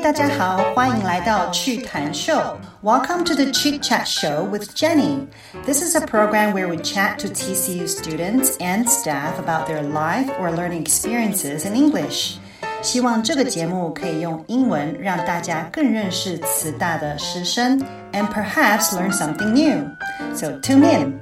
大家好，欢迎来到趣谈秀。Welcome to the Chit Chat Show with Jenny. This is a program where we chat to TCU students and staff about their life or learning experiences in English. 希望这个节目可以用英文让大家更认识慈大的师生，and perhaps learn something new. So tune in.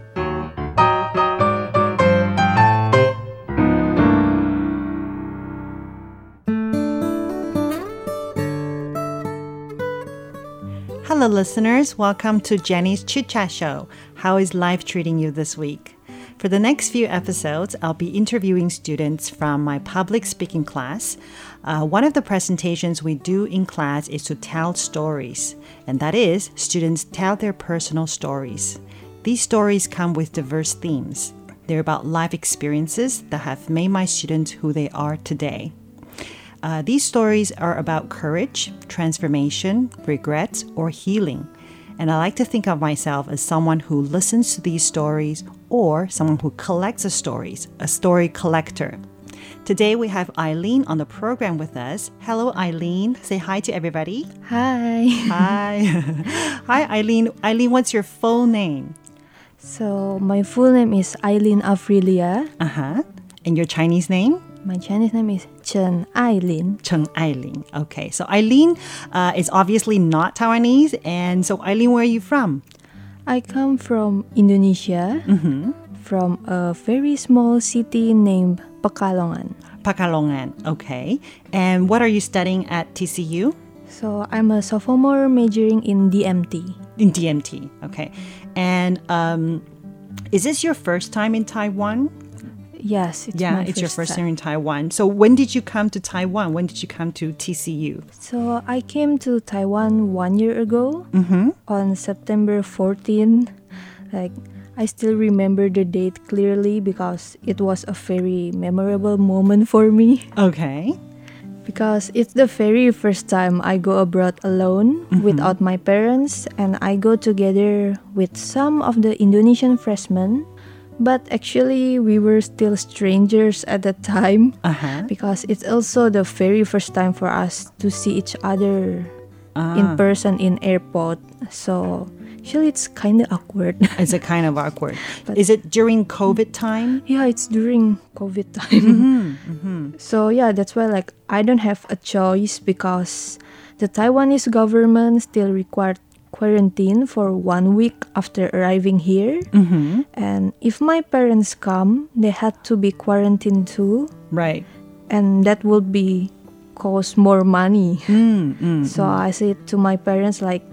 Listeners. Welcome to Jenny's Chit Chat Show. How is life treating you this week? For the next few episodes, I'll be interviewing students from my public speaking class. Uh, one of the presentations we do in class is to tell stories, and that is, students tell their personal stories. These stories come with diverse themes. They're about life experiences that have made my students who they are today. Uh, these stories are about courage, transformation, regrets, or healing. And I like to think of myself as someone who listens to these stories or someone who collects the stories, a story collector. Today we have Eileen on the program with us. Hello, Eileen. Say hi to everybody. Hi. Hi. hi, Eileen. Eileen, what's your full name? So my full name is Eileen Afrilia. Uh huh. And your Chinese name? My Chinese name is Chen Eileen. Cheng Eileen. Okay, so Eileen uh, is obviously not Taiwanese. And so, Eileen, where are you from? I come from Indonesia, from a very small city named Pekalongan. Pakalongan. Okay. And what are you studying at TCU? So I'm a sophomore majoring in DMT. In DMT. Okay. And um, is this your first time in Taiwan? Yes, it's yeah, my it's your first time. time in Taiwan. So, when did you come to Taiwan? When did you come to TCU? So I came to Taiwan one year ago Mm-hmm. on September 14. Like I still remember the date clearly because it was a very memorable moment for me. Okay. because it's the very first time I go abroad alone without my parents and I go together with some of the Indonesian freshmen but actually we were still strangers at the time Uh huh. because it's also the very first time for us to see each other Ah. in person in airport so actually it's kind of awkward It's a kind of awkward. But- Is it during COVID time? yeah it's during covid time so yeah that's why like i don't have a choice because the taiwanese government still required quarantine for one week after arriving here Mm-hmm. and if my parents come they had to be quarantined too Right. and that would be cost more money Mm, mm, so i said to my parents like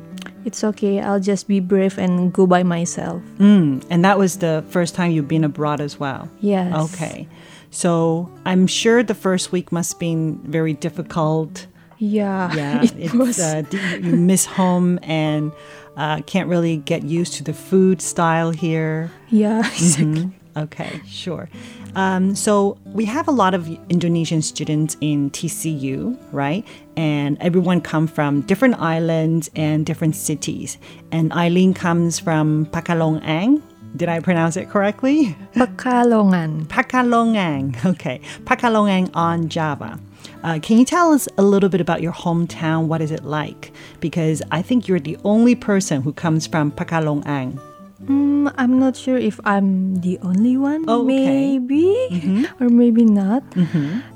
it's okay i'll just be brave and go by myself mm. And that was the first time you've been abroad as well. yes Okay. So I'm sure the first week must have been very difficult. Yeah Yeah, it it's was uh, you miss home and uh, can't really get used to the food style here. yeah exactly Okay, sure. Um, so we have a lot of Indonesian students in TCU, right? And everyone come from different islands and different cities. And Eileen comes from Pakalongang. Did I pronounce it correctly? Pekalongan. Pakalongang. Okay, Pakalongang on Java. Uh, can you tell us a little bit about your hometown? What is it like? Because I think you're the only person who comes from Pakalongang. Mm, I'm not sure if I'm the only one. Oh, okay. Maybe or maybe not.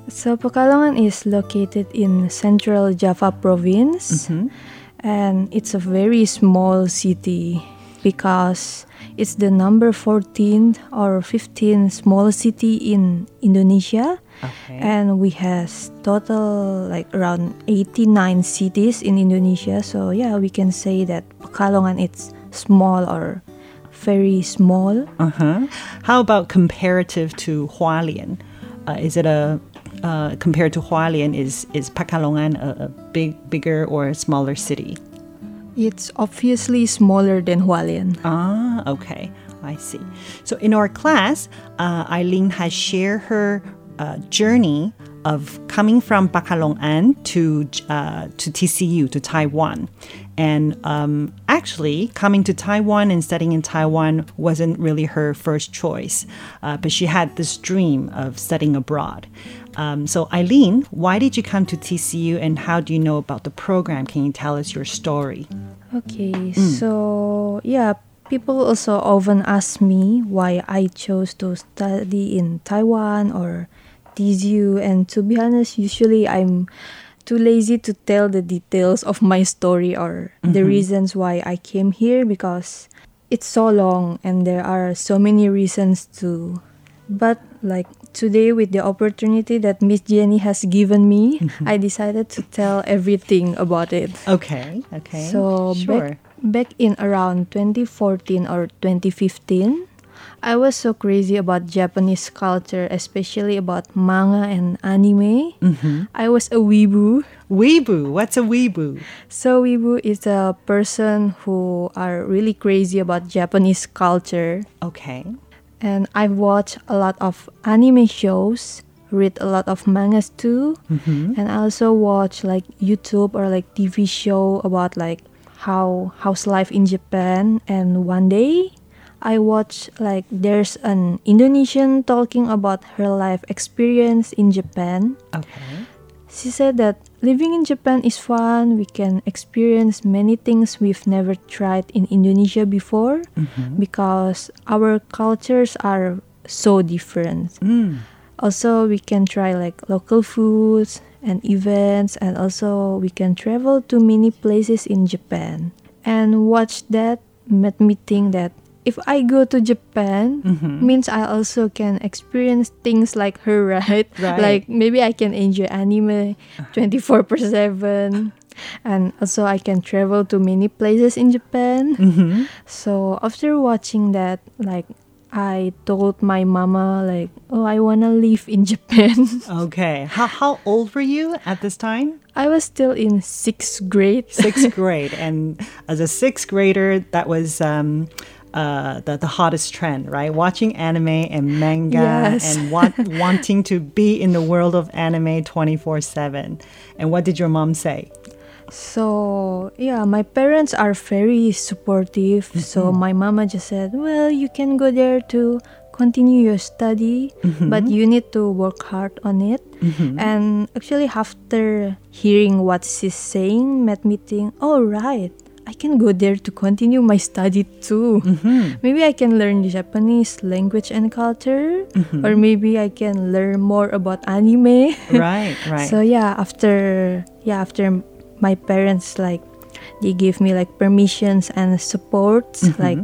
So Pekalongan is located in Central Java Province, and it's a very small city because it's the number 14 or 15 small city in Indonesia Okay. and we has total like around 89 cities in Indonesia so yeah we can say that Pekalongan it's small or very small Uh-huh. How about comparative to Hualien? Uh, is it a uh, compared to Hualien? Is is Pekalongan a, a big, bigger or a smaller city? It's obviously smaller than Hualien Ah, okay, I see. So in our class, uh, Eileen has shared her uh, journey of coming from Pekalongan to uh, to TCU to Taiwan, and um, actually coming to Taiwan and studying in Taiwan wasn't really her first choice, uh, but she had this dream of studying abroad. Um, so Eileen, why did you come to TCU, and how do you know about the program? Can you tell us your story? Okay, so yeah, people also often ask me why I chose to study in Taiwan or TCU, and to be honest, usually I'm too lazy to tell the details of my story or the mm-hmm. reasons why I came here because it's so long and there are so many reasons to. But like today, with the opportunity that Miss Jenny has given me, mm-hmm. I decided to tell everything about it. Okay, okay, So sure. back, back in around 2014 or 2015, I was so crazy about Japanese culture, especially about manga and anime. Mm-hmm. I was a weebu. Weebu. What's a weebu? So weebu is a person who are really crazy about Japanese culture. Okay. And I've watched a lot of anime shows, read a lot of mangas too, mm-hmm. and I also watch like YouTube or like TV show about like how how's life in Japan. And one day, I watched like there's an Indonesian talking about her life experience in Japan. Okay. She said that living in Japan is fun. We can experience many things we've never tried in Indonesia before mm-hmm. because our cultures are so different. Mm. Also, we can try like local foods and events, and also we can travel to many places in Japan. And watch that made me think that if I go to Japan, mm-hmm. means I also can experience things like her, right? Right. Like maybe I can enjoy anime uh-huh. 24 per 7. And also, I can travel to many places in Japan. Mm-hmm. So, after watching that, like, I told my mama, like, oh, I want to live in Japan. Okay. How, how old were you at this time? I was still in sixth grade. Sixth grade. And as a sixth grader, that was um, uh, the, the hottest trend, right? Watching anime and manga Yes. and want, wanting to be in the world of anime 24 7. And what did your mom say? So yeah, my parents are very supportive. Mm-hmm. So my mama just said, "Well, you can go there to continue your study, mm-hmm. but you need to work hard on it." Mm-hmm. And actually, after hearing what she's saying, made me think, "Oh right." I can go there to continue my study too. Mm-hmm. Maybe I can learn Japanese language and culture, mm-hmm. or maybe I can learn more about anime. Right, right. So yeah, after yeah, after my parents like they gave me like permissions and supports, mm-hmm. like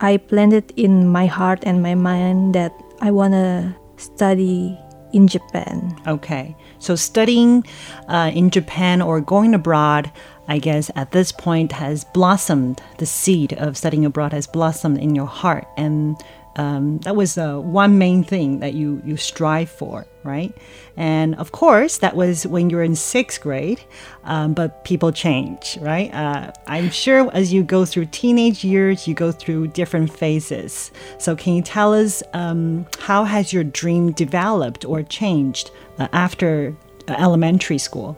I planned it in my heart and my mind that I wanna study in Japan. Okay. So studying uh, in Japan or going abroad, I guess at this point has blossomed. The seed of studying abroad has blossomed in your heart, and um, that was uh, one main thing that you you strive for, right? And of course, that was when you were in sixth grade. Um, but people change, right? Uh, I'm sure as you go through teenage years, you go through different phases. So can you tell us um, how has your dream developed or changed uh, after uh, elementary school?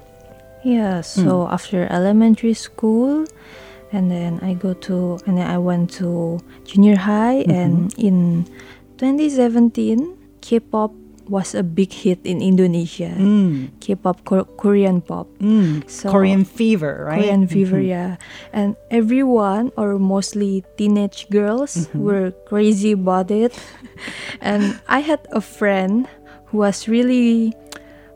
Yeah, hmm. so after elementary school, and then I go to, and then I went to junior high, mm-hmm. and in 2017, K-pop was a big hit in Indonesia. Mm. K-pop, Kor- Korean pop. Mm. So- Korean fever, right? Korean mm-hmm. fever, yeah. And everyone, or mostly teenage girls, mm-hmm. were crazy about it. and I had a friend who was really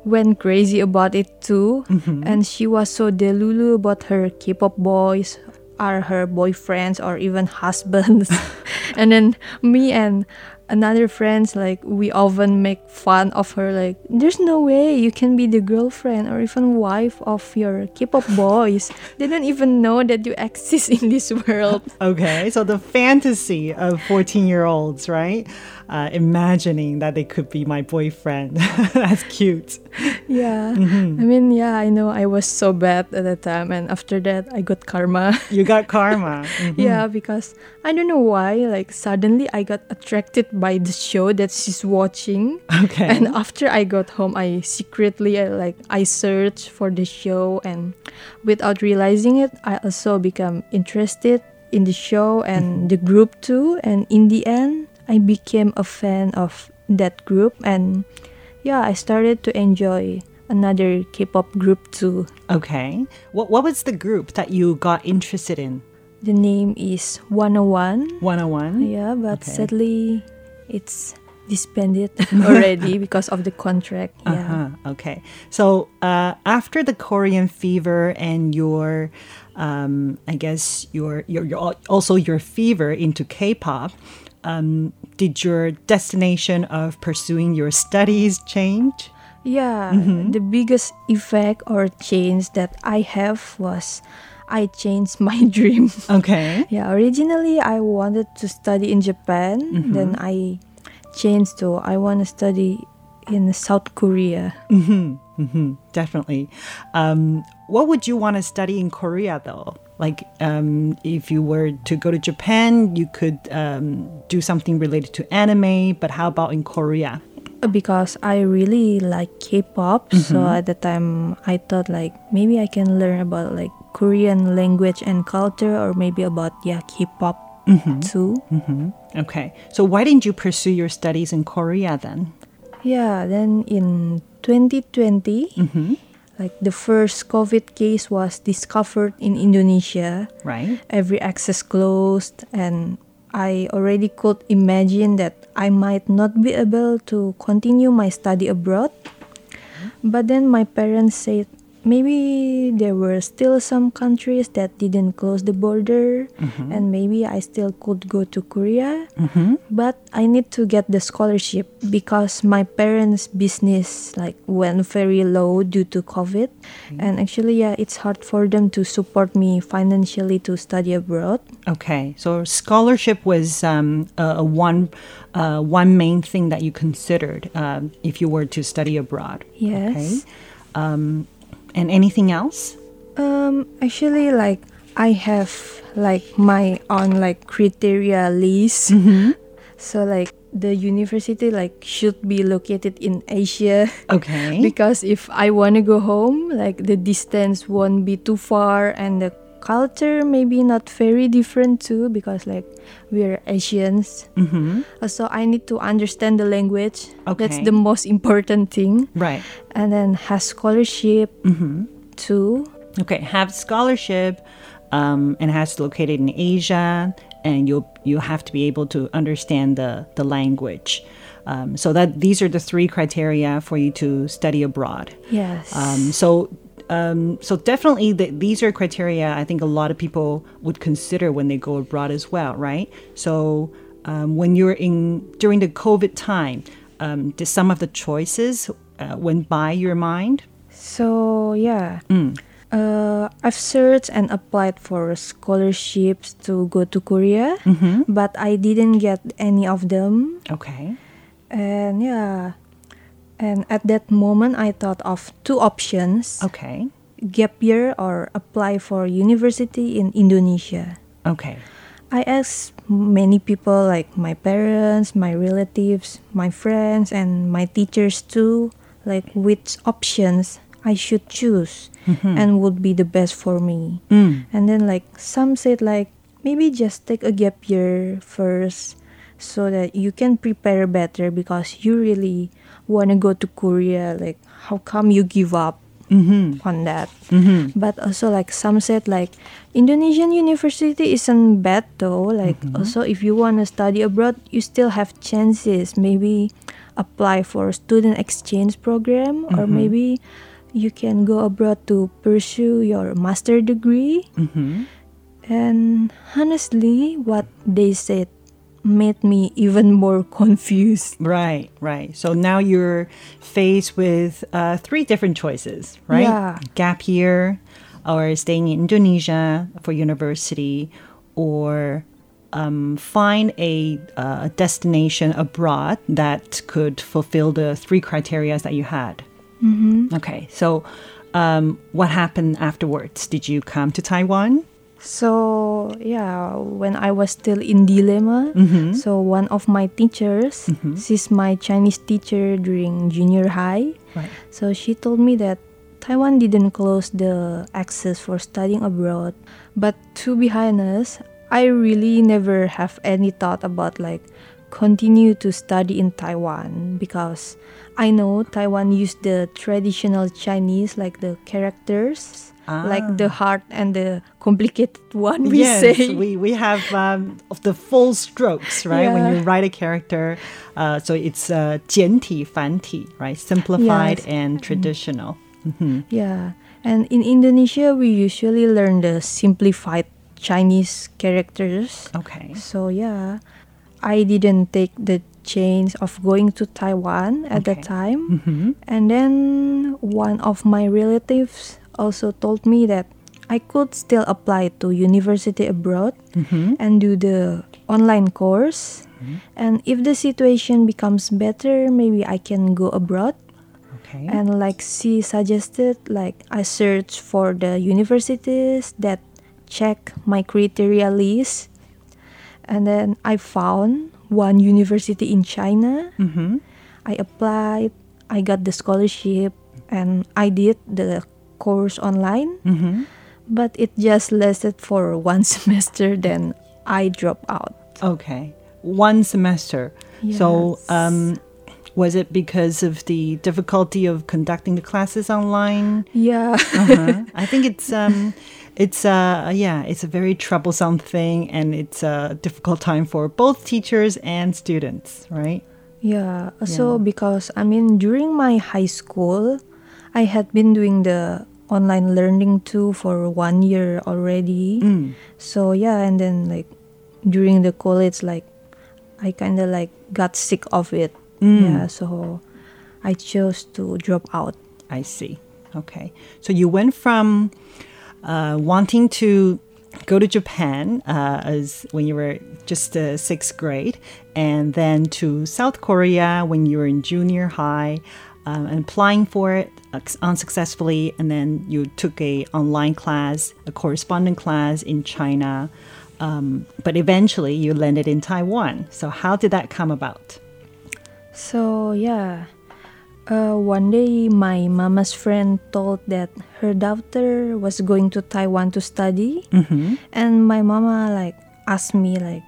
went crazy about it too. Mm-hmm. And she was so delulu about her K pop boys are her boyfriends or even husbands. and then me and another friends like we often make fun of her like there's no way you can be the girlfriend or even wife of your K-pop boys. they don't even know that you exist in this world. Okay, so the fantasy of 14 year olds, right? Uh, imagining that they could be my boyfriend. That's cute. Yeah. Mm-hmm. I mean, yeah, I know I was so bad at that time and after that I got karma. You got karma. Mhm. Yeah, because I don't know why, like suddenly I got attracted by the show that she's watching. Okay. And after I got home, I secretly uh, like I searched for the show, and without realizing it, I also become interested in the show and the group too. And in the end, I became a fan of that group, and yeah, I started to enjoy another K-pop group too. okay. What, what was the group that you got interested in? The name is 101. 101? Yeah, but Okay. sadly, it's disbanded already because of the contract. Yeah. Uh-huh. Okay. So uh, after the Korean fever and your, um, I guess your, your your also your fever into K-pop, um, did your destination of pursuing your studies change? Yeah, Mm-hmm. the biggest effect or change that I have was I changed my dream. Okay. yeah, originally I wanted to study in Japan, Mm-hmm. then I changed to I want to study in South Korea. hmm definitely. Um, what would you want to study in Korea though? Like, um, if you were to go to Japan, you could um, do something related to anime, but how about in Korea? because I really like K-pop. Mm-hmm. So at the time, I thought like maybe I can learn about like Korean language and culture, or maybe about yeah K-pop Mm-hmm. too. Okay. So why didn't you pursue your studies in Korea then? Yeah. Then in 2020, Mm-hmm. Like the first COVID case was discovered in Indonesia. Right. Every access closed, and I already could imagine that I might not be able to continue my study abroad. But then my parents said maybe there were still some countries that didn't close the border, and maybe I still could go to Korea. But I need to get the scholarship because my parents' business like went very low due to COVID, and actually, yeah, it's hard for them to support me financially to study abroad. Okay. So scholarship was um, a, a one uh, one main thing that you considered um, if you were to study abroad. Yes. Okay. Um, and anything else? Um, actually, like I have like my own like criteria list. So like the university like should be located in Asia. Okay. because if I want to go home, like the distance won't be too far and the culture maybe not very different too because like we're Asians. mm-hmm. Also, I need to understand the language. okay. That's the most important thing. Right. And then has scholarship Mm-hmm. too. Okay, have scholarship, um, and has located in Asia, and you you have to be able to understand the the language. Um, so that these are the three criteria for you to study abroad. Yes. Um, so. Um, so definitely, the, these are criteria I think a lot of people would consider when they go abroad as well, right? So um, when you're in during the COVID time, um, did some of the choices uh, went by your mind? So yeah, uh, I've searched and applied for scholarships to go to Korea, but I didn't get any of them. Okay. And yeah, and at that moment I thought of two options: Okay. gap year or apply for university in Indonesia. Okay. I asked many people like my parents, my relatives, my friends, and my teachers too, like which options I should choose and would be the best for me. Mm. And then like some said like maybe just take a gap year first so that you can prepare better because you really want to go to Korea. Like how come you give up mm-hmm. on that? Mm-hmm. But also like some said like Indonesian university isn't bad though. Like mm-hmm. also if you want to study abroad, you still have chances. Maybe apply for a student exchange program or maybe you can go abroad to pursue your master degree. Mm-hmm. And honestly, what they said made me even more confused. Right, right. So now you're faced with uh, three different choices, right? Yeah. Gap year, or staying in Indonesia for university, or um, find a uh, destination abroad that could fulfill the three criteria that you had. Mm-hmm. Okay, so um, what happened afterwards? Did you come to Taiwan? So, yeah, when I was still in dilemma, mm-hmm. so one of my teachers, mm-hmm. she's my Chinese teacher during junior high. Right. So she told me that Taiwan didn't close the access for studying abroad. But to be honest, I really never have any thought about like continue to study in Taiwan because I know Taiwan use the traditional Chinese like the characters, like the hard and the complicated one we yes, say. we we have um, of the full strokes, right? When you Yeah. write a character, uh, so it's uh, 简体繁体, right? Simplified Yes. and traditional. Yeah, and in Indonesia we usually learn the simplified Chinese characters. Okay. So yeah, I didn't take the chance of going to Taiwan at Okay. that time. Mm-hmm. And then one of my relatives also told me that I could still apply to university abroad Mm-hmm. and do the online course. And if the situation becomes better, maybe I can go abroad. Okay. And like she suggested, like I search for the universities that check my criteria list. And then I found one university in China. mm-hmm. I applied, I got the scholarship, and I did the course online. Mm-hmm. But it just lasted for one semester, then I dropped out. Okay. One semester. So, Yes. um, was it because of the difficulty of conducting the classes online? Yeah. uh-huh. I think it's um, it's uh, yeah, it's a very troublesome thing, and it's a difficult time for both teachers and students, right? Yeah, Yeah. because I mean during my high school, I had been doing the online learning too for one year already. Mm. So yeah, and then like during the college, like I kind of like got sick of it. Mm. Yeah, so I chose to drop out. I see. Okay. So you went from uh, wanting to go to Japan uh, as when you were just uh, sixth grade, and then to South Korea when you were in junior high, um, and applying for it unsuccessfully, and then you took a online class, a correspondent class in China, um, but eventually you landed in Taiwan. So how did that come about? So yeah, uh, one day my mama's friend told that her daughter was going to Taiwan to study, Mm-hmm. and my mama like asked me like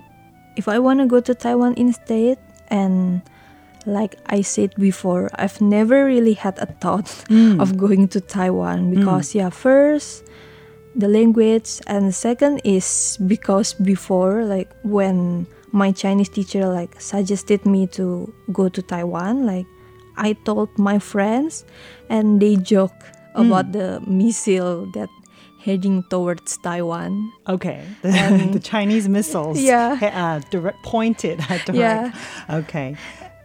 if I want to go to Taiwan instead, and like I said before, I've never really had a thought of going to Taiwan. Because yeah, first the language. And second is because before like when my Chinese teacher like suggested me to go to Taiwan like I told my friends and they joke about the missile that heading towards Taiwan. Okay, the, the Chinese missiles. Yeah. uh, direct pointed at the Yeah. Okay.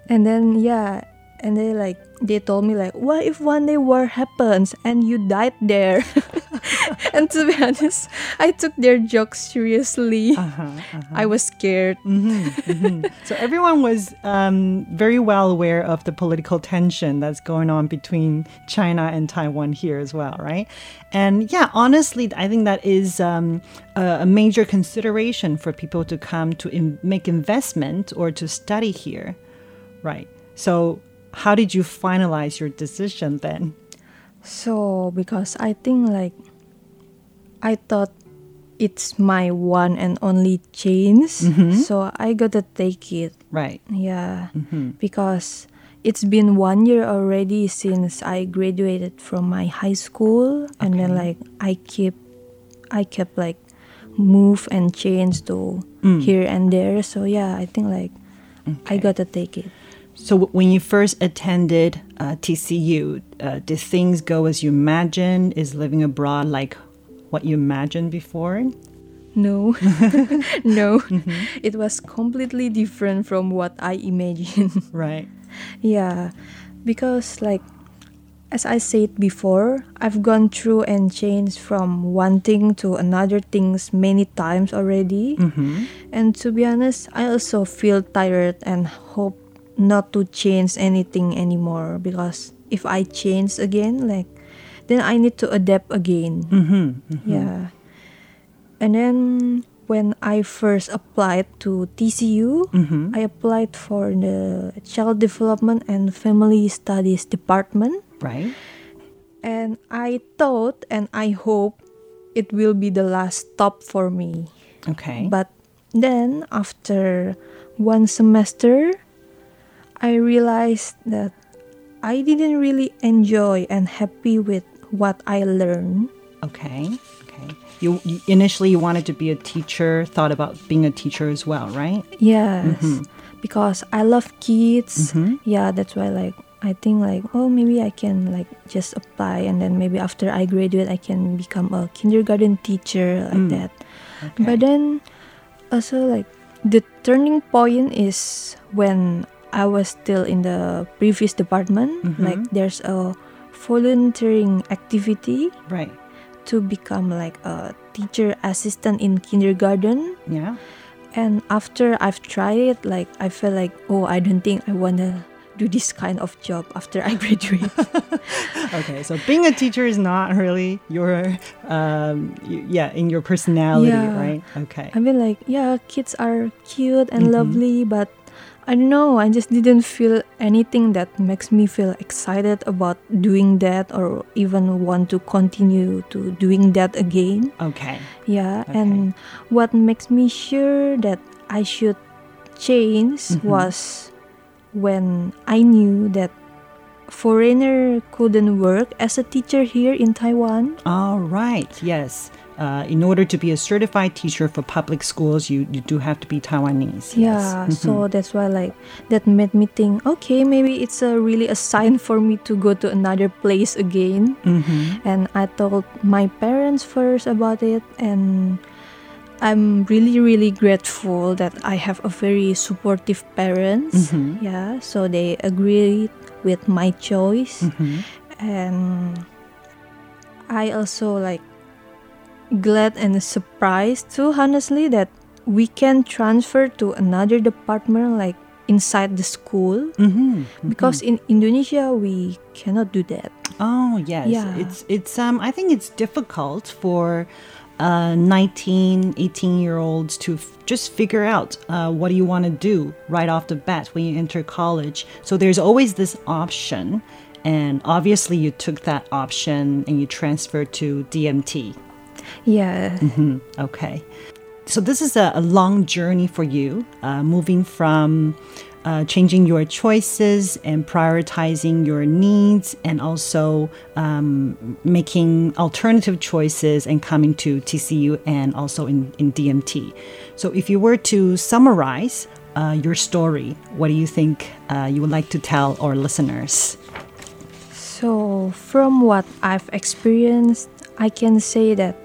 And then yeah, and they like they told me like, what if one day war happens and you died there? and to be honest, I took their jokes seriously. I was scared. So everyone was um, very well aware of the political tension that's going on between China and Taiwan here as well, right? And yeah, honestly, I think that is um, a, a major consideration for people to come to in, make investment or to study here, right? So how did you finalize your decision then? So because I think like I thought it's my one and only chance, so I gotta take it. Right. Yeah, because it's been one year already since I graduated from my high school, and then like I keep, I kept like move and change to here and there. So yeah, I think like I gotta take it. So w- when you first attended uh, TCU, uh, did things go as you imagined? Is living abroad like what you imagined before? No, no, mm-hmm. it was completely different from what I imagined. Right. yeah, because like as I said before, I've gone through and changed from one thing to another things many times already. Mm-hmm. And to be honest, I also feel tired and hope not to change anything anymore because if I change again, like then I need to adapt again. Mm-hmm, mm-hmm. Yeah. And then when I first applied to TCU, mm-hmm. I applied for the Child Development and Family Studies department Right. and I thought and I hope it will be the last stop for me. Okay. But then after one semester, I realized that I didn't really enjoy and happy with what I learned. okay. Okay. You, you initially you wanted to be a teacher, thought about being a teacher as well, right? Yes, mm-hmm. because I love kids. Mm-hmm. Yeah, that's why like I think like oh maybe I can like just apply and then maybe after I graduate I can become a kindergarten teacher like mm. that. But then also like the turning point is when I was still in the previous department. Mm-hmm. Like there's a volunteering activity Right. to become like a teacher assistant in kindergarten Yeah. and after I've tried it, like I feel like, oh, I don't think I wanna do this kind of job after I graduate. Okay. So being a teacher is not really your, um, yeah, in your personality, Yeah. right? Okay. I mean, like, yeah, kids are cute and lovely, but I don't know. I just didn't feel anything that makes me feel excited about doing that or even want to continue to doing that again. Okay. Yeah, okay. and what makes me sure that I should change mm-hmm. was when I knew that foreigner couldn't work as a teacher here in Taiwan. All right. Yes. Uh, in order to be a certified teacher for public schools, you, you do have to be Taiwanese. Yeah, so that's why like that made me think, okay, maybe it's a really a sign for me to go to another place again. Mm-hmm. And I told my parents first about it and I'm really really grateful that I have a very supportive parents. Mm-hmm. Yeah, so they agreed with my choice. Mm-hmm. And I also like glad and surprised too honestly that we can transfer to another department like inside the school Mm-hmm. because in Indonesia we cannot do that. Oh yes, Yeah. it's it's um I think it's difficult for uh 19, 18 year olds to f- just figure out uh, what do you want to do right off the bat when you enter college. So there's always this option, and obviously you took that option and you transferred to DMT. Yeah. Okay. So this is a, a long journey for you, uh, moving from uh, changing your choices and prioritizing your needs, and also um, making alternative choices and coming to TCU and also in, in DMT. So if you were to summarize uh, your story, what do you think uh, you would like to tell our listeners? So, from what I've experienced, I can say that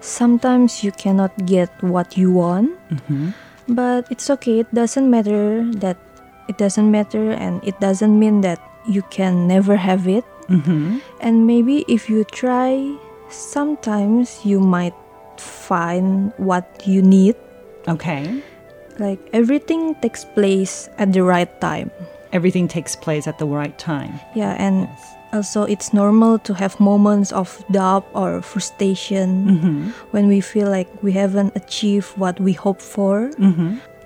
sometimes you cannot get what you want, mm-hmm. but it's okay. It doesn't matter that it doesn't matter, and it doesn't mean that you can never have it. Mm-hmm. And maybe if you try, sometimes you might find what you need. Okay. Like everything takes place at the right time. Everything takes place at the right time. Yeah, and also it's normal to have moments of doubt or frustration when we feel like we haven't achieved what we hope for.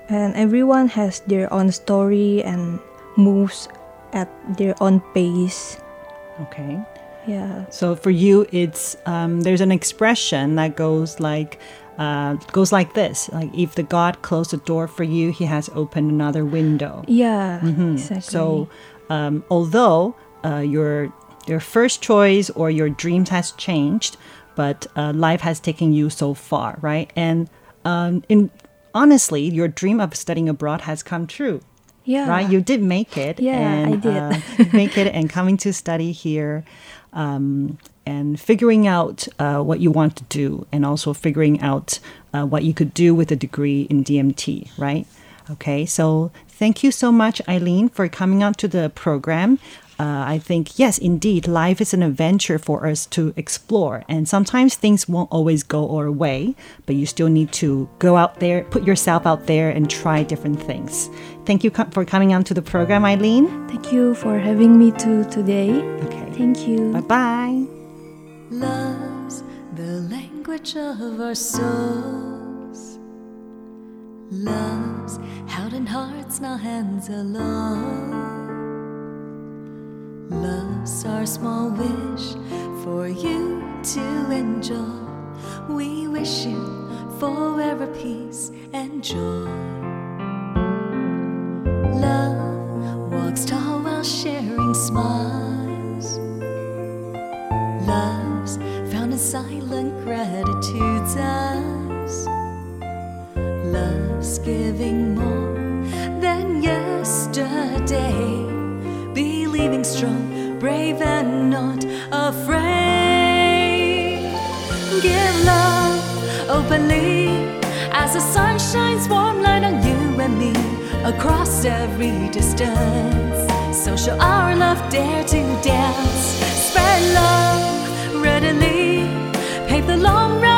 And everyone has their own story and moves at their own pace. Okay. Yeah. So for you, it's um, there's an expression that goes like uh, goes like this: like if the God closed the door for you, He has opened another window. Yeah. Exactly. So um, although uh, your your first choice or your dreams has changed, but uh, life has taken you so far, right? And um, in honestly, your dream of studying abroad has come true. Yeah. Right? You did make it. Yeah, and, I did. uh, make it and coming to study here. Um, and figuring out uh, what you want to do, and also figuring out uh, what you could do with a degree in DMT, right? Okay, so thank you so much, Eileen, for coming out to the program. Uh, I think, yes, indeed, life is an adventure for us to explore. And sometimes things won't always go our way, but you still need to go out there, put yourself out there, and try different things. Thank you co- for coming on to the program, Eileen. Thank you for having me too today. Okay. Thank you. Bye bye. Love's the language of our souls. Love's held in hearts, not hands alone. Love's our small wish for you to enjoy. We wish you forever peace and joy. Love walks tall while sharing smiles. Love's found in silent gratitude's eyes. Love's giving Believing strong, brave, and not afraid. Give love openly as the sun shines warm light on you and me across every distance. So show our love, dare to dance. Spread love readily, pave the long road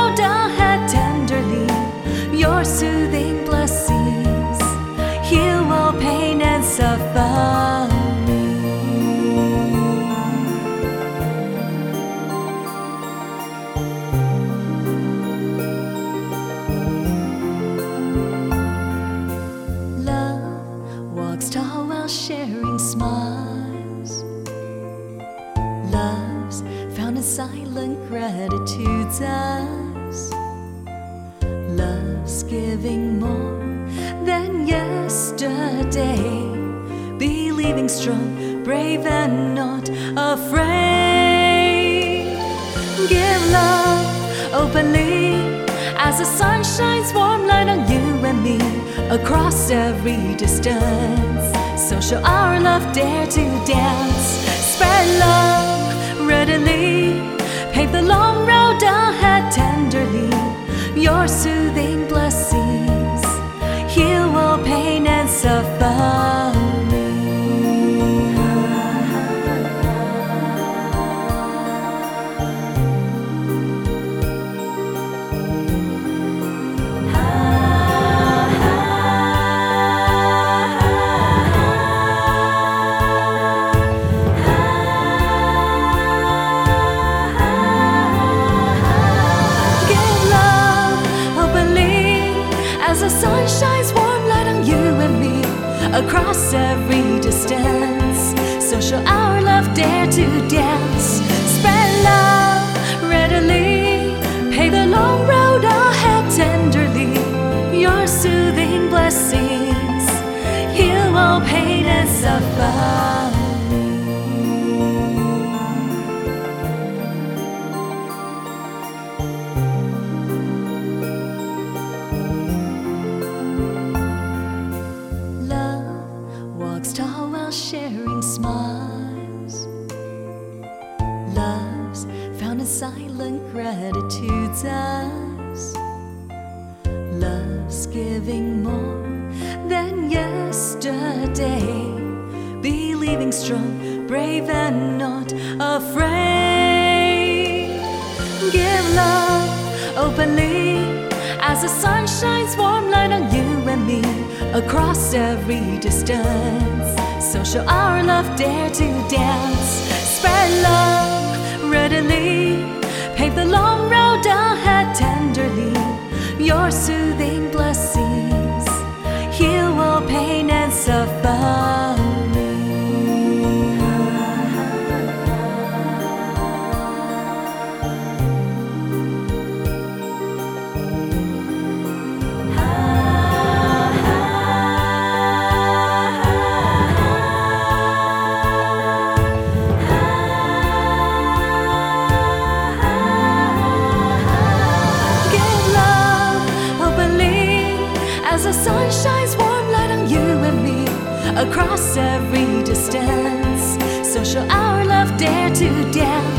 Strong, brave, and not afraid. Give love openly as the sun shines warm light on you and me across every distance. So show our love, dare to dance. Spread love readily, pave the long road ahead tenderly. Your soothing blessings heal all pain and suffering. Across every distance. So shall our love, dare to dance. Strong, brave, and not afraid. Give love openly as the sun shines warm light on you and me across every distance. So show our love, dare to dance. Spread love readily, pave the long road ahead tenderly. Your soothing blessings heal all pain and suffering. Across every distance. So show our love, dare to dance.